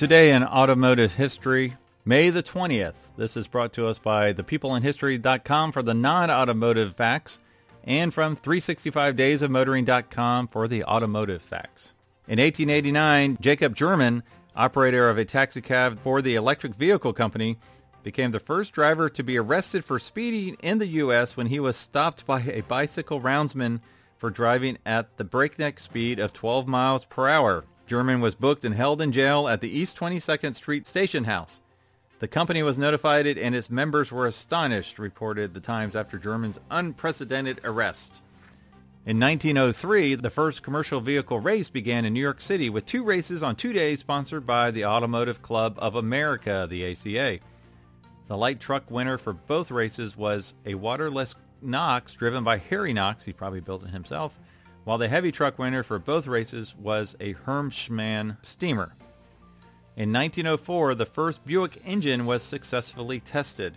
Today in automotive history, May the 20th. This is brought to us by thepeopleinhistory.com for the non-automotive facts and from 365daysofmotoring.com for the automotive facts. In 1889, Jacob German, operator of a taxicab for the electric vehicle company, became the first driver to be arrested for speeding in the U.S. when he was stopped by a bicycle roundsman for driving at the breakneck speed of 12 miles per hour. German was booked and held in jail at the East 22nd Street Station House. The company was notified and its members were astonished, reported the Times after German's unprecedented arrest. In 1903, the first commercial vehicle race began in New York City with two races on two days sponsored by the Automotive Club of America, the ACA. The light truck winner for both races was a waterless Knox driven by Harry Knox, he probably built it himself, while the heavy truck winner for both races was a Herschmann steamer. In 1904, the first Buick engine was successfully tested.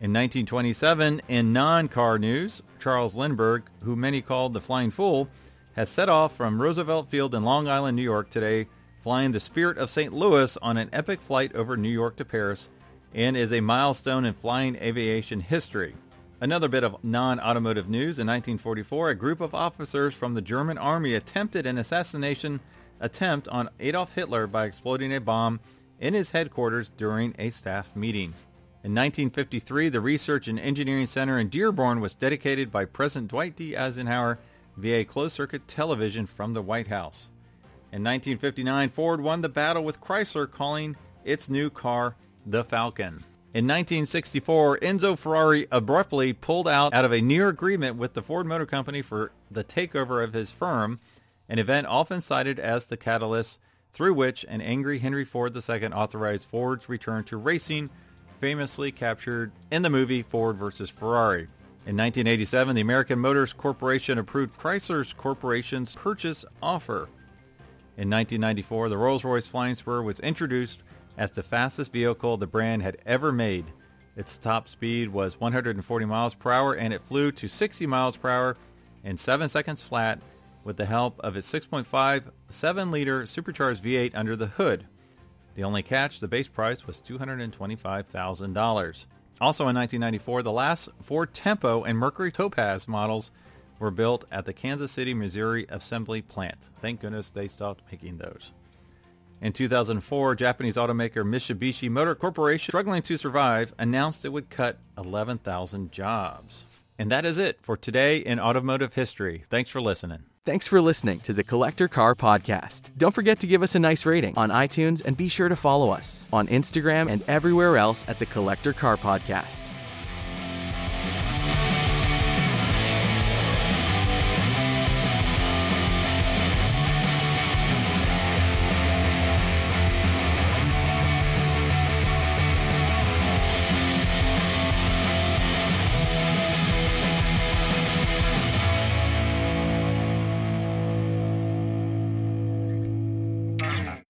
In 1927, in non-car news, Charles Lindbergh, who many called the Flying Fool, has set off from Roosevelt Field in Long Island, New York today, flying the Spirit of St. Louis on an epic flight over New York to Paris, and is a milestone in flying aviation history. Another bit of non-automotive news. In 1944, a group of officers from the German army attempted an assassination attempt on Adolf Hitler by exploding a bomb in his headquarters during a staff meeting. In 1953, the Research and Engineering Center in Dearborn was dedicated by President Dwight D. Eisenhower via closed-circuit television from the White House. In 1959, Ford won the battle with Chrysler, calling its new car the Falcon. In 1964, Enzo Ferrari abruptly pulled out out of a near agreement with the Ford Motor Company for the takeover of his firm, an event often cited as the catalyst through which an angry Henry Ford II authorized Ford's return to racing, famously captured in the movie Ford vs. Ferrari. In 1987, the American Motors Corporation approved Chrysler's corporation's purchase offer. In 1994, the Rolls-Royce Flying Spur was introduced as the fastest vehicle the brand had ever made. Its top speed was 140 miles per hour and it flew to 60 miles per hour in 7 seconds flat with the help of its 6.5 7-liter supercharged V8 under the hood. The only catch, the base price was $225,000. Also in 1994, the last Ford Tempo and Mercury Topaz models were built at the Kansas City, Missouri assembly plant. Thank goodness they stopped making those. In 2004, Japanese automaker Mitsubishi Motor Corporation, struggling to survive, announced it would cut 11,000 jobs. And that is it for today in automotive history. Thanks for listening. Thanks for listening to the Collector Car Podcast. Don't forget to give us a nice rating on iTunes and be sure to follow us on Instagram and everywhere else at the Collector Car Podcast.